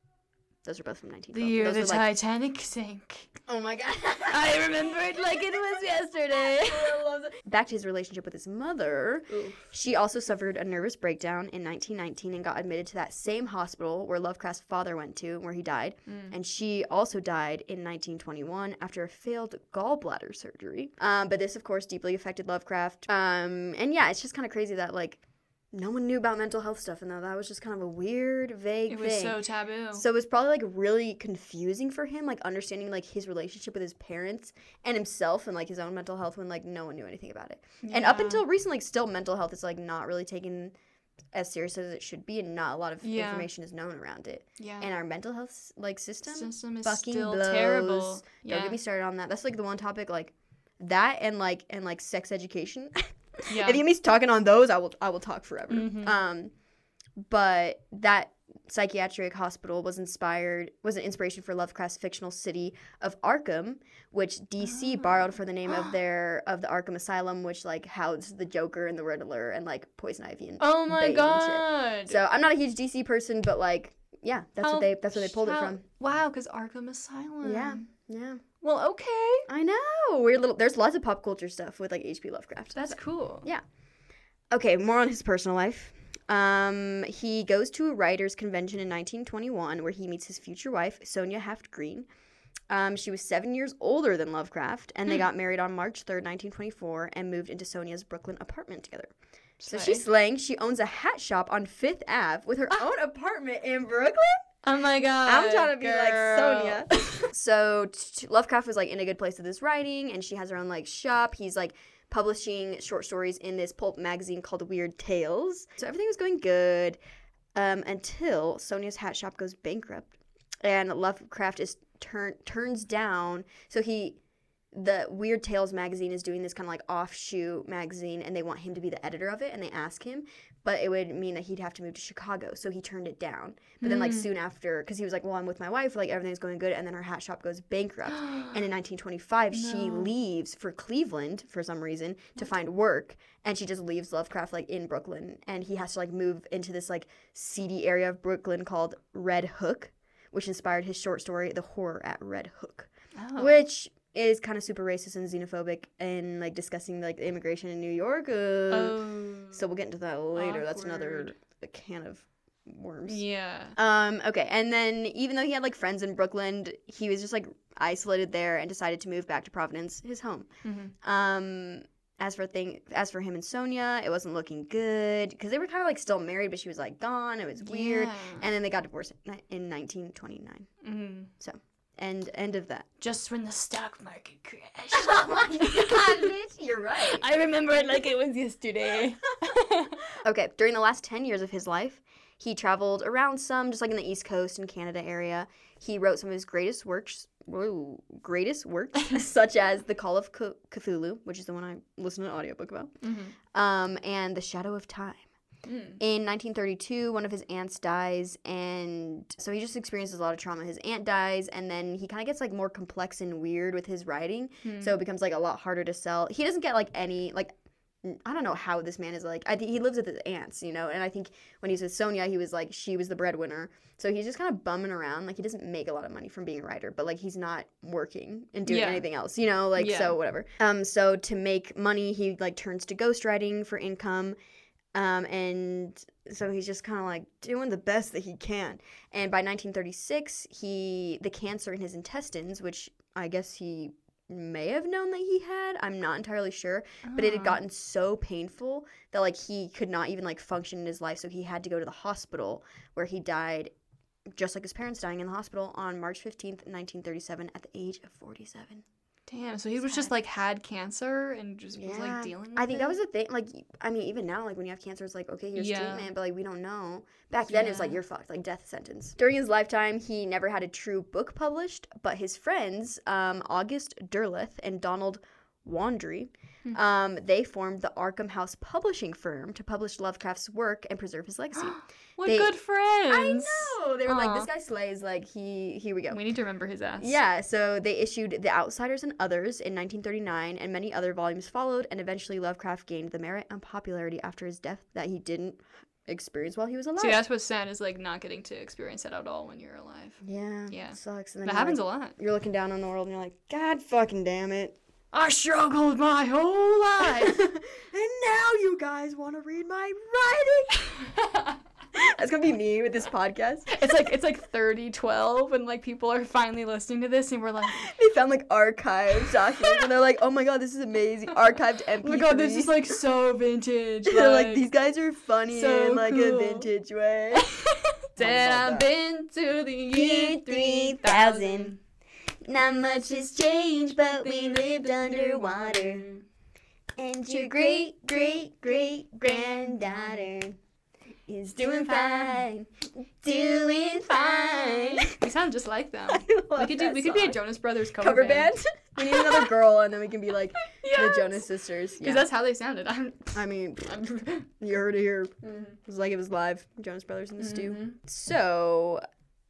Those are both from 1912. the year Those the were, like- Titanic sank. Oh my god. I remember it like it was yesterday. Back to his relationship with his mother. She also suffered a nervous breakdown in 1919 and got admitted to that same hospital where Lovecraft's father went to, where he died. Mm. And she also died in 1921 after a failed gallbladder surgery. Um, but this, of course, deeply affected Lovecraft. Um, and yeah, it's just kind of crazy that like no one knew about mental health stuff, and though that was just kind of a weird, vague It was thing. so taboo. So it was probably like really confusing for him, like understanding like his relationship with his parents and himself and like his own mental health when like no one knew anything about it. And up until recently, like, still mental health is like not really taken as serious as it should be, and not a lot of Yeah. information is known around it. yeah. And our mental health like system, system is fucking still blows. terrible. Don't get me started on that. That's like the one topic like that and like and like sex education. yeah. if you get me talking on those, I will I will talk forever. Mhm. Um, but that psychiatric hospital was inspired was an inspiration for Lovecraft's fictional city of Arkham, which DC Oh. borrowed for the name of their of the Arkham Asylum, which like housed the Joker and the Riddler and like Poison Ivy and oh my Bane god. So I'm not a huge DC person, but like yeah, that's How- what they that's where they pulled it from. Wow, because Arkham Asylum. Yeah. Yeah, Well, okay. I know. Weird little. There's lots of pop culture stuff with like H.P. Lovecraft. That's cool. Yeah. Okay, more on his personal life. Um, he goes to a writers' convention in 1921 where he meets his future wife, Sonia Haft Greene. Um, she was seven years older than Lovecraft, and they Hmm. got married on March 3rd, 1924, and moved into Sonia's Brooklyn apartment together. So Slay. she's slaying. She owns a hat shop on Fifth Ave with her own apartment in Brooklyn. Oh my god. I'm trying to be girl. like Sonia. so t- Lovecraft was like in a good place with his writing, and she has her own like shop. He's like publishing short stories in this pulp magazine called Weird Tales. So everything was going good um, until Sonia's hat shop goes bankrupt, and Lovecraft is turn turns down. So he. The Weird Tales magazine is doing this kind of like offshoot magazine, and they want him to be the editor of it. And they ask him, but it would mean that he'd have to move to Chicago, so he turned it down. But then, like Hmm. soon after, because he was like, "Well, I'm with my wife, like everything's going good," and then her hat shop goes bankrupt. and in 1925, she leaves for Cleveland for some reason to find work, and she just leaves Lovecraft like in Brooklyn, and he has to like move into this like seedy area of Brooklyn called Red Hook, which inspired his short story, The Horror at Red Hook, Oh. which is kind of super racist and xenophobic and like discussing like immigration in New York. Uh, Oh. So we'll get into that later. That's another Awkward. can of worms. Yeah. Um, okay, and then even though he had like friends in Brooklyn, he was just like isolated there and decided to move back to Providence, his home. Mhm. Um, as for thing, as for him and Sonia, it wasn't looking good because they were kind of like still married, but she was like gone. It was weird, Yeah. and then they got divorced in ni- in 1929. End end of that. Just when the stock market crashed. oh my god, bitch, you're right. I remember it like it was yesterday. Okay, during the last 10 years of his life, he traveled around some, just like in the East Coast and Canada area. He wrote some of his greatest works, whoa, greatest works, such as The Call of C- Cthulhu, which is the one I listened to an audiobook about, Mhm. um, and The Shadow of Time. Mm. In 1932, one of his aunts dies, and so he just experiences a lot of trauma. His aunt dies, and then he kind of gets like more complex and weird with his writing, Hmm. so it becomes like a lot harder to sell. He doesn't get like any like I don't know how this man is like. I think he lives with his aunts, you know, and I think when he was with Sonia, he was like she was the breadwinner, so he's just kind of bumming around. Like he doesn't make a lot of money from being a writer, but like he's not working and doing Yeah. anything else, you know, like Yeah. so whatever. Um, so to make money, he like turns to ghostwriting for income. Um, and so he's just kind of like doing the best that he can. And by 1936, he the cancer in his intestines, which I guess he may have known that he had. I'm not entirely sure, but it had Ah. gotten so painful that like he could not even like function in his life, so he had to go to the hospital where he died just like his parents dying in the hospital on March 15th, 1937 at the age of 47. Damn. So he was just like had cancer and just was like dealing. With it. I think that was the thing. Like, I mean, even now, like when you have cancer, it's like, okay, here's Yeah. treatment, but like we don't know. Back then, it was like Yeah. you're fucked, like death sentence. During his lifetime, he never had a true book published, but his friends, um, August Derleth and Donald Wandrei, Hmm. um, they formed the Arkham House publishing firm to publish Lovecraft's work and preserve his legacy. What they- good friends. I know. They were like, this guy slays. Like he, here we go. We need to remember his ass. Yeah, so they issued The Outsiders and Others in 1939, and many other volumes followed, and eventually Lovecraft gained the merit and popularity after his death that he didn't experience while he was alive. See, that's what's sad is like not getting to experience that at all when you're alive. yeah, Yeah. it sucks. And then That happens like, a lot. You're looking down on the world, and you're like, God fucking damn it. I struggled my whole life. and now you guys want to read my writing? That's gonna be me with this podcast. it's like it's like 30 12 and like people are finally listening to this and we're like They found like archived documents, and they're like, "Oh my god, this is amazing! Archived MP3." oh my god this is like so vintage They're like, these guys are funny so in like a vintage way. Said love I've that. been to the year Year 3000 3000. Not much has changed, but we lived underwater. And your great, great, great granddaughter is doing fine, doing fine. we sound just like them we could do we could be a. Jonas Brothers cover, cover band. we need another girl, and then we can be like the Jonas Sisters. because Yeah. that's how they sounded I'm, I mean, I'm you heard it here. Mhm. It was like it was live. Jonas Brothers in the stew. Mhm. So,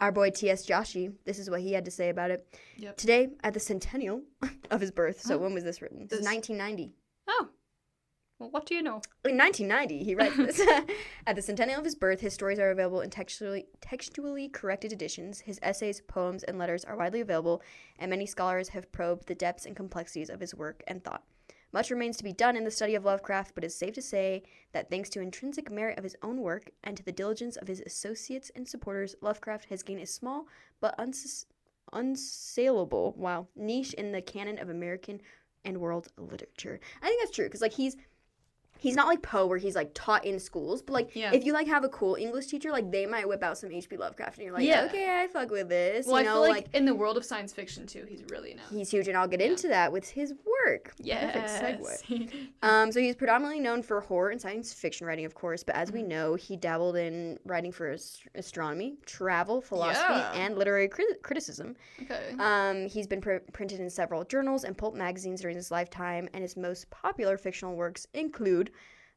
our boy T.S. Joshi, this is what he had to say about it. Yep. Today, at the centennial of his birth, so Huh? when was this written? This is 1990. oh well what do you know In 1990, he writes this. at the centennial of his birth, his stories are available in textually, textually corrected editions. His essays, poems, and letters are widely available, and many scholars have probed the depths and complexities of his work and thought. Much remains to be done in the study of Lovecraft, but it's safe to say that thanks to intrinsic merit of his own work and to the diligence of his associates and supporters, Lovecraft has gained a small but unsus- unsaleable wow niche in the canon of American and world literature. I think that's true because like he's he's not like Poe where he's like taught in schools, but like Yeah. if you like have a cool English teacher, like they might whip out some H.P. Lovecraft and you're like, Yeah. okay, I fuck with this. well you I know, feel like, in the world of science fiction too he's really known he's huge, and I'll get Yeah. into that with his work. yes Perfect segue. Um, so he's predominantly known for horror and science fiction writing, of course, but as we Mm-hmm. know, he dabbled in writing for ast- astronomy, travel, philosophy, Yeah. and literary crit- criticism. okay Um, he's been pr- printed in several journals and pulp magazines during his lifetime, and his most popular fictional works include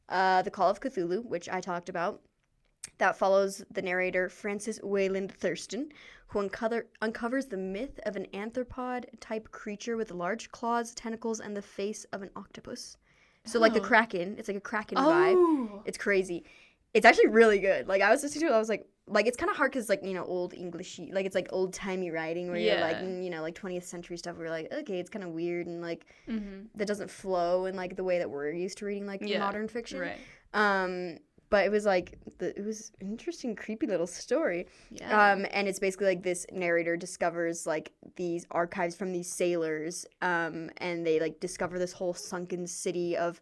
uh, The Call of Cthulhu, which I talked about. That follows the narrator Francis Wayland Thurston, who uncover- uncovers the myth of an anthropod type creature with large claws, tentacles, and the face of an octopus. So, like the Oh. Kraken, it's like a Kraken vibe. oh It's crazy. It's actually really good. Like I was listening to it, I was like, like it's kind of hard because like you know old English, like it's like old timey writing where you're like you know like 20th century stuff. Where you're like, okay, it's kind of weird and like mm-hmm. that doesn't flow in like the way that we're used to reading like Yeah, modern fiction. right Um, but it was like the, it was an interesting, creepy little story. yeah Um, and it's basically like this narrator discovers like these archives from these sailors, um, and they like discover this whole sunken city of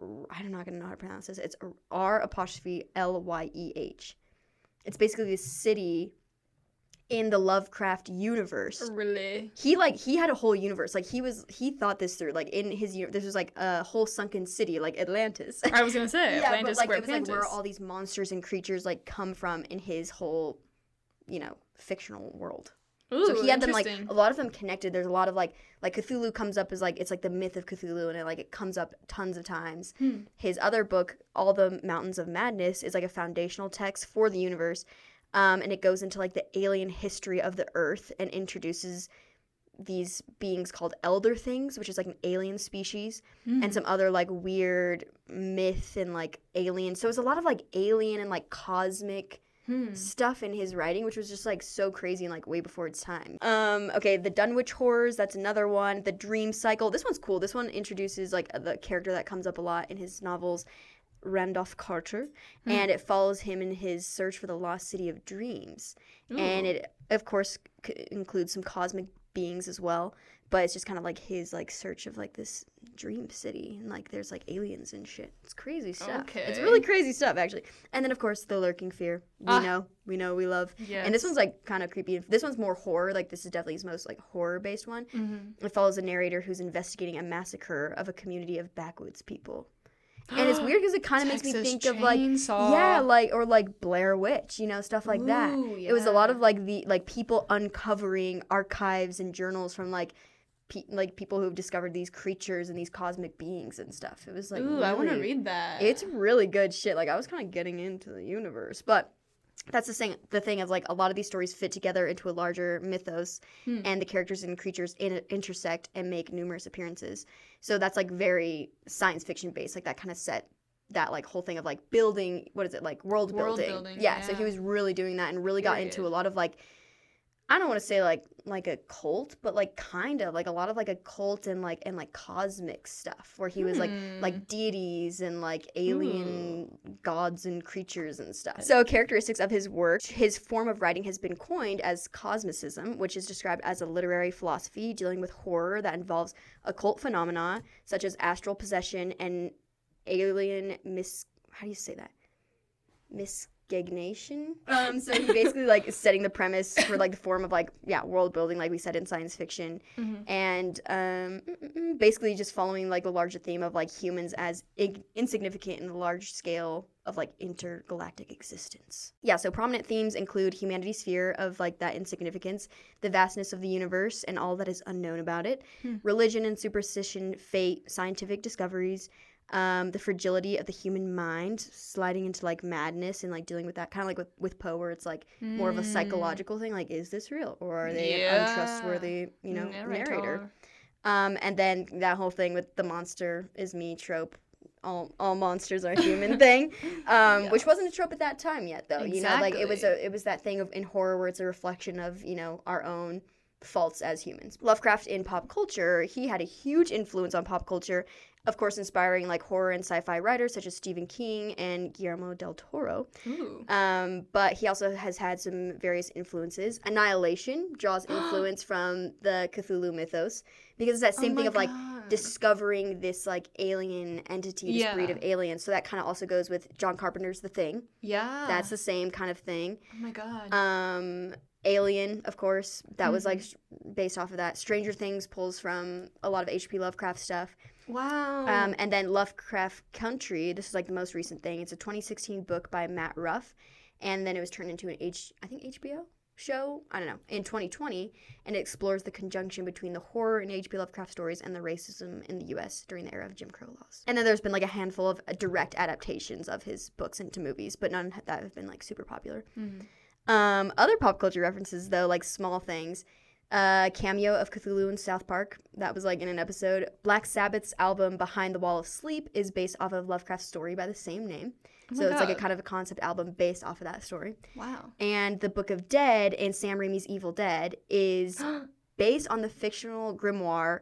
I'm not gonna know how to pronounce this. It's R apostrophe L Y E H. It's basically this city in the Lovecraft universe. really He like he had a whole universe. Like he was he thought this through. Like in his uni- this was like a whole sunken city, like Atlantis. I was gonna say yeah, Atlantis but like it was like where all these monsters and creatures like come from in his whole, you know, fictional world. Ooh, so he had them like a lot of them connected. There's a lot of like like Cthulhu comes up as like it's like the myth of Cthulhu and it like it comes up tons of times. Hmm. His other book, At the Mountains of Madness, is like a foundational text for the universe. Um, and it goes into like the alien history of the earth and introduces these beings called elder things, which is like an alien species, Hmm. and some other like weird myth and like alien. So it's a lot of like alien and like cosmic Hmm. stuff in his writing, which was just like so crazy and like way before its time. Um, okay, the Dunwich Horrors, that's another one. The Dream Cycle, this one's cool. This one introduces like the character that comes up a lot in his novels, Randolph Carter, Hmm. and it follows him in his search for the lost city of dreams. And it, of course, c- includes some cosmic beings as well. But it's just kind of like his like search of like this dream city and like there's like aliens and shit. It's crazy stuff. okay. It's really crazy stuff actually. And then of course the lurking fear. We Ah. know, we know, we love. Yes. And this one's like kind of creepy. This one's more horror. Like this is definitely his most like horror based one. Mm-hmm. It follows a narrator who's investigating a massacre of a community of backwoods people. And it's weird because it kind of makes me think of like yeah, like or like Blair Witch, you know, stuff like that. Ooh, It was a lot of like the like people uncovering archives and journals from like pe- like people who've discovered these creatures and these cosmic beings and stuff. It was like Ooh, I want to read that. It's really good shit. Like I was kind of getting into the universe, but that's the thing. The thing is, like a lot of these stories fit together into a larger mythos, Hmm. and the characters and creatures in- intersect and make numerous appearances. So that's like very science fiction based. Like that kind of set that like whole thing of like building. What is it like world, World building? building, yeah, So he was really doing that and really got into a lot of like. I don't want to say like like a cult, but like kind of like a lot of like a cult and like and like cosmic stuff where he was like Hmm. like deities and like alien gods and creatures and stuff. So, characteristics of his work, his form of writing has been coined as cosmicism, which is described as a literary philosophy dealing with horror that involves occult phenomena such as astral possession and alien mis. How do you say that? Miscegnation. Um, so he basically like is setting the premise for like the form of like yeah world building like we said in science fiction Mhm. and um, basically just following like the larger theme of like humans as ig- insignificant in the large scale of like intergalactic existence. Yeah, so prominent themes include humanity's fear of like that insignificance, the vastness of the universe and all that is unknown about it, Hmm. religion and superstition, fate, scientific discoveries. Um, the fragility of the human mind, sliding into like madness and like dealing with that, kind of like with, with Poe, where it's like more of a Mm. psychological thing, like is this real or are they an untrustworthy, you know, narrator? Narrator. Um, and then that whole thing with the monster is me trope. All, all monsters are human thing, um, Yeah. which wasn't a trope at that time yet, though. You know, like it was a it was that thing of in horror where it's a reflection of you know our own faults as humans. Lovecraft in pop culture, he had a huge influence on pop culture, of course, inspiring like horror and sci-fi writers such as Stephen King and Guillermo del Toro. Ooh. Um, but he also has had some various influences. Annihilation draws influence from the Cthulhu mythos because it's that same Oh thing of like God. discovering this like alien entity, this breed of aliens. So that kind of also goes with John Carpenter's The Thing. Yeah. That's the same kind of thing. Oh my god. Um, Alien, of course, that was like based off of that. Stranger Things pulls from a lot of H.P. Lovecraft stuff. Wow. Um, and then Lovecraft Country. This is like the most recent thing. It's a 2016 book by Matt Ruff, and then it was turned into an H. I think HBO show. I don't know. In 2020, and it explores the conjunction between the horror in H.P. Lovecraft stories and the racism in the U.S. during the era of Jim Crow laws. And then there's been like a handful of uh, direct adaptations of his books into movies, but none that have been like super popular. Mhm. Um, other pop culture references, though, like small things. Uh, cameo of Cthulhu in South Park. That was like in an episode. Black Sabbath's album Behind the Wall of Sleep is based off of Lovecraft's story by the same name. Oh so my it's like a kind of a concept album based off of that story. Wow. And the Book of Dead in Sam Raimi's Evil Dead is based on the fictional grimoire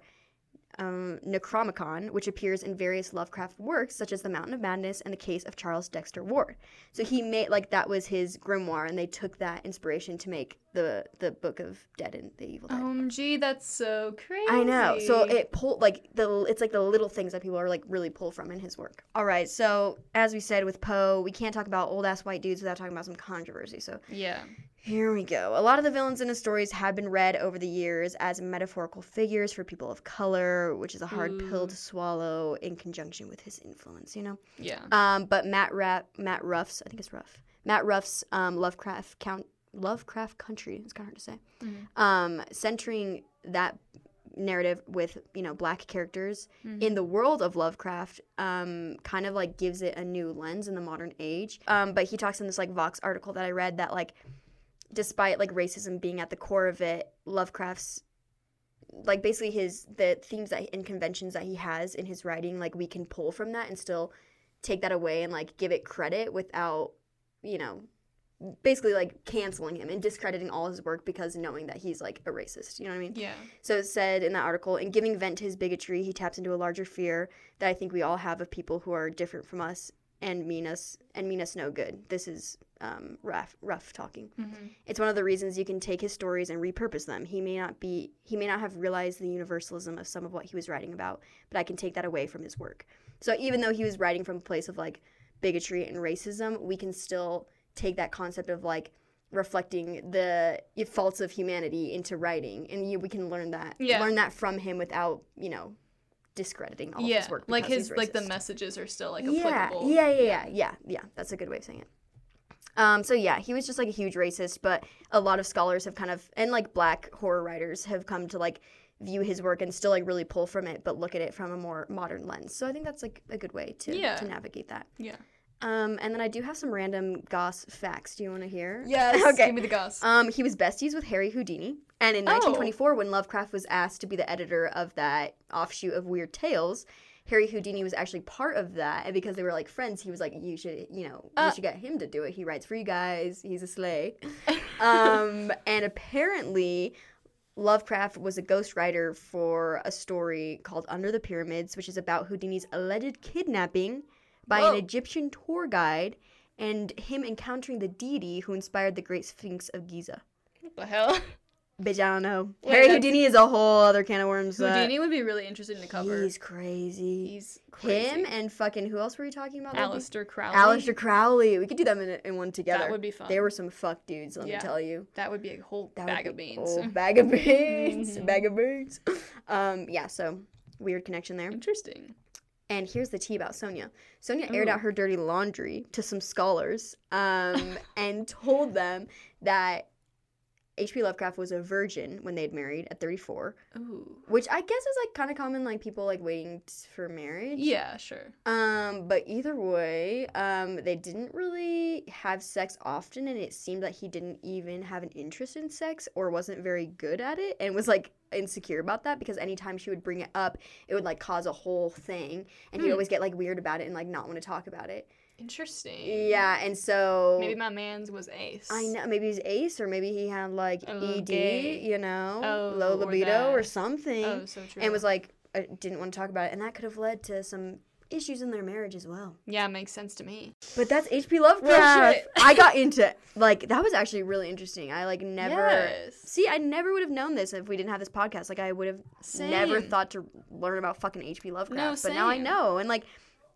um, Necronomicon, which appears in various Lovecraft works, such as The Mountain of Madness and The Case of Charles Dexter Ward. So he made like that was his grimoire, and they took that inspiration to make the the Book of Dead and the Evil Dead. OMG, that's so crazy. I know. So it pulled like the it's like the little things that people are like really pull from in his work. All right. So as we said with Poe, we can't talk about old ass white dudes without talking about some controversy. So Yeah. Here we go. A lot of the villains in his stories have been read over the years as metaphorical figures for people of color, which is a hard pill to swallow in conjunction with his influence, you know? Yeah. Um, but Matt Ra- Matt Ruff's, I think it's Ruff. Matt Ruff's um, Lovecraft count Lovecraft Country. It's kind of hard to say. Mhm. Um, centering that narrative with you know black characters Mhm. in the world of Lovecraft um, kind of like gives it a new lens in the modern age. Um, but he talks in this like Vox article that I read that like despite like racism being at the core of it, Lovecraft's like basically his the themes that and conventions that he has in his writing like we can pull from that and still take that away and like give it credit without you know basically like canceling him and discrediting all his work because knowing that he's like a racist you know what i mean Yeah. so it said in that article, in giving vent to his bigotry, he taps into a larger fear that I think we all have of people who are different from us and mean us and mean us no good. This is um, Ruff Ruff talking. Mm-hmm. It's one of the reasons you can take his stories and repurpose them. He may not be he may not have realized the universalism of some of what he was writing about, but I can take that away from his work. So even though he was writing from a place of like bigotry and racism, we can still take that concept of like reflecting the faults of humanity into writing and you, we can learn that Yeah. learn that from him without, you know, discrediting all yeah, of his work. like his like the messages are still like yeah, applicable. Yeah, yeah, yeah, yeah, yeah. That's a good way of saying it. Um, so yeah, he was just like a huge racist, but a lot of scholars have kind of and like black horror writers have come to like view his work and still like really pull from it, but look at it from a more modern lens. So I think that's like a good way to Yeah. to navigate that. Yeah. Um, and then I do have some random goss facts. Do you want to hear? Yes. Okay. Give me the goss. Um, he was besties with Harry Houdini, and in Oh. 1924, when Lovecraft was asked to be the editor of that offshoot of Weird Tales, Harry Houdini was actually part of that, and because they were like friends, he was like, "You should, you know, Uh. you should get him to do it. He writes for you guys. He's a slay." um, and apparently. Lovecraft was a ghostwriter for a story called Under the Pyramids, which is about Houdini's alleged kidnapping by Whoa. an Egyptian tour guide and him encountering the deity who inspired the Great Sphinx of Giza. what the hell? Bitch, I don't know. Wait, Harry Houdini is a whole other can of worms. that- Houdini would be really interesting to cover. He's crazy. He's crazy. Him and fucking who else were you talking about? Aleister Crowley. Aleister Crowley. We could do them in, in one together. That would be fun. They were some fuck dudes, let Yeah. me tell you. That would be a whole That bag of be- beans. Bag of beans. Bag of beans. Um, yeah, so weird connection there. Interesting. And here's the tea about Sonia. Sonia aired Ooh. out her dirty laundry to some scholars um, and told them that H.P. Lovecraft was a virgin when they had married at 34, Ooh. which I guess is like kind of common, like people like waiting t- for marriage. Yeah, sure. Um, but either way, um, they didn't really have sex often, and it seemed that he didn't even have an interest in sex or wasn't very good at it, and was like insecure about that because anytime she would bring it up, it would like cause a whole thing, and he'd Hmm. always get like weird about it and like not want to talk about it. Interesting. Yeah, and so Maybe my man's was Ace. I know maybe he's ace or maybe he had like oh, ED, gay. you know, Oh, low libido or, that. something, Oh, so true. and was like I didn't want to talk about it, and that could have led to some issues in their marriage as well. yeah, makes sense to me. But that's H.P. Lovecraft. I got into like that was actually really interesting. I like never Yes. see. I never would have known this if we didn't have this podcast. Like I would have never thought to learn about fucking H.P. Lovecraft. No, but now I know, and like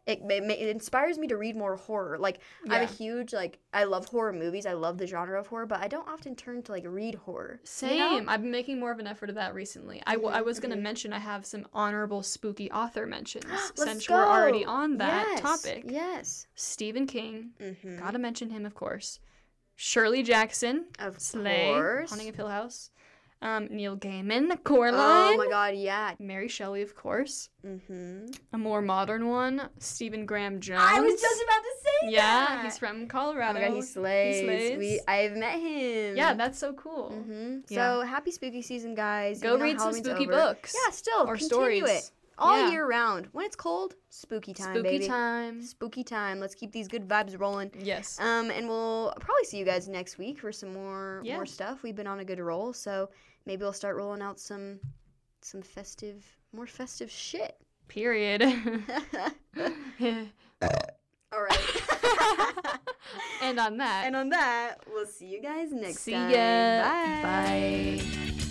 it, it, it inspires me to read more horror. Like I'm a huge like I love horror movies. I love the genre of horror, but I don't often turn to like read horror. Same. You know? I've been making more of an effort of that recently. I, w- I was going to mention I have some honorable spooky author mentions since we're already on that Yes, topic. Yes. Stephen King. Mm-hmm. Gotta mention him, of course. Shirley Jackson. Of Slay. course. Haunting of Hill House. Um, Neil Gaiman. Coraline. Oh my god, yeah. Mary Shelley, of course. Mm-hmm. A more modern one, Stephen Graham Jones. I was just about to say Yeah, that. he's from Colorado. Oh my god, he slays. He slays. We, I've met him. yeah, that's so cool. Mm-hmm. Yeah. So happy spooky season, guys. Go read some spooky over. books. Yeah, still or continue stories. it all Yeah. year round. When it's cold, spooky time, Spooky baby. time. Spooky time. Let's keep these good vibes rolling. Yes. Um, and we'll probably see you guys next week for some more Yeah. more stuff. We've been on a good roll, so maybe we'll start rolling out some some festive, more festive shit. Period. all right. and on that, and on that, we'll see you guys next see time. ya. Bye. Bye.